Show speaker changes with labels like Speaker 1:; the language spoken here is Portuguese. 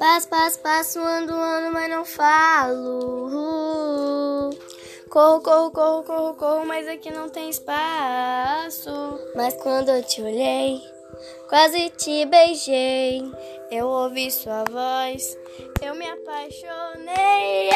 Speaker 1: Passo, passo, passo, ando, ando, mas não falo. Corro, corro, corro, corro, corro, mas aqui não tem espaço. Mas quando eu te olhei, quase te beijei. Eu ouvi sua voz, eu me apaixonei.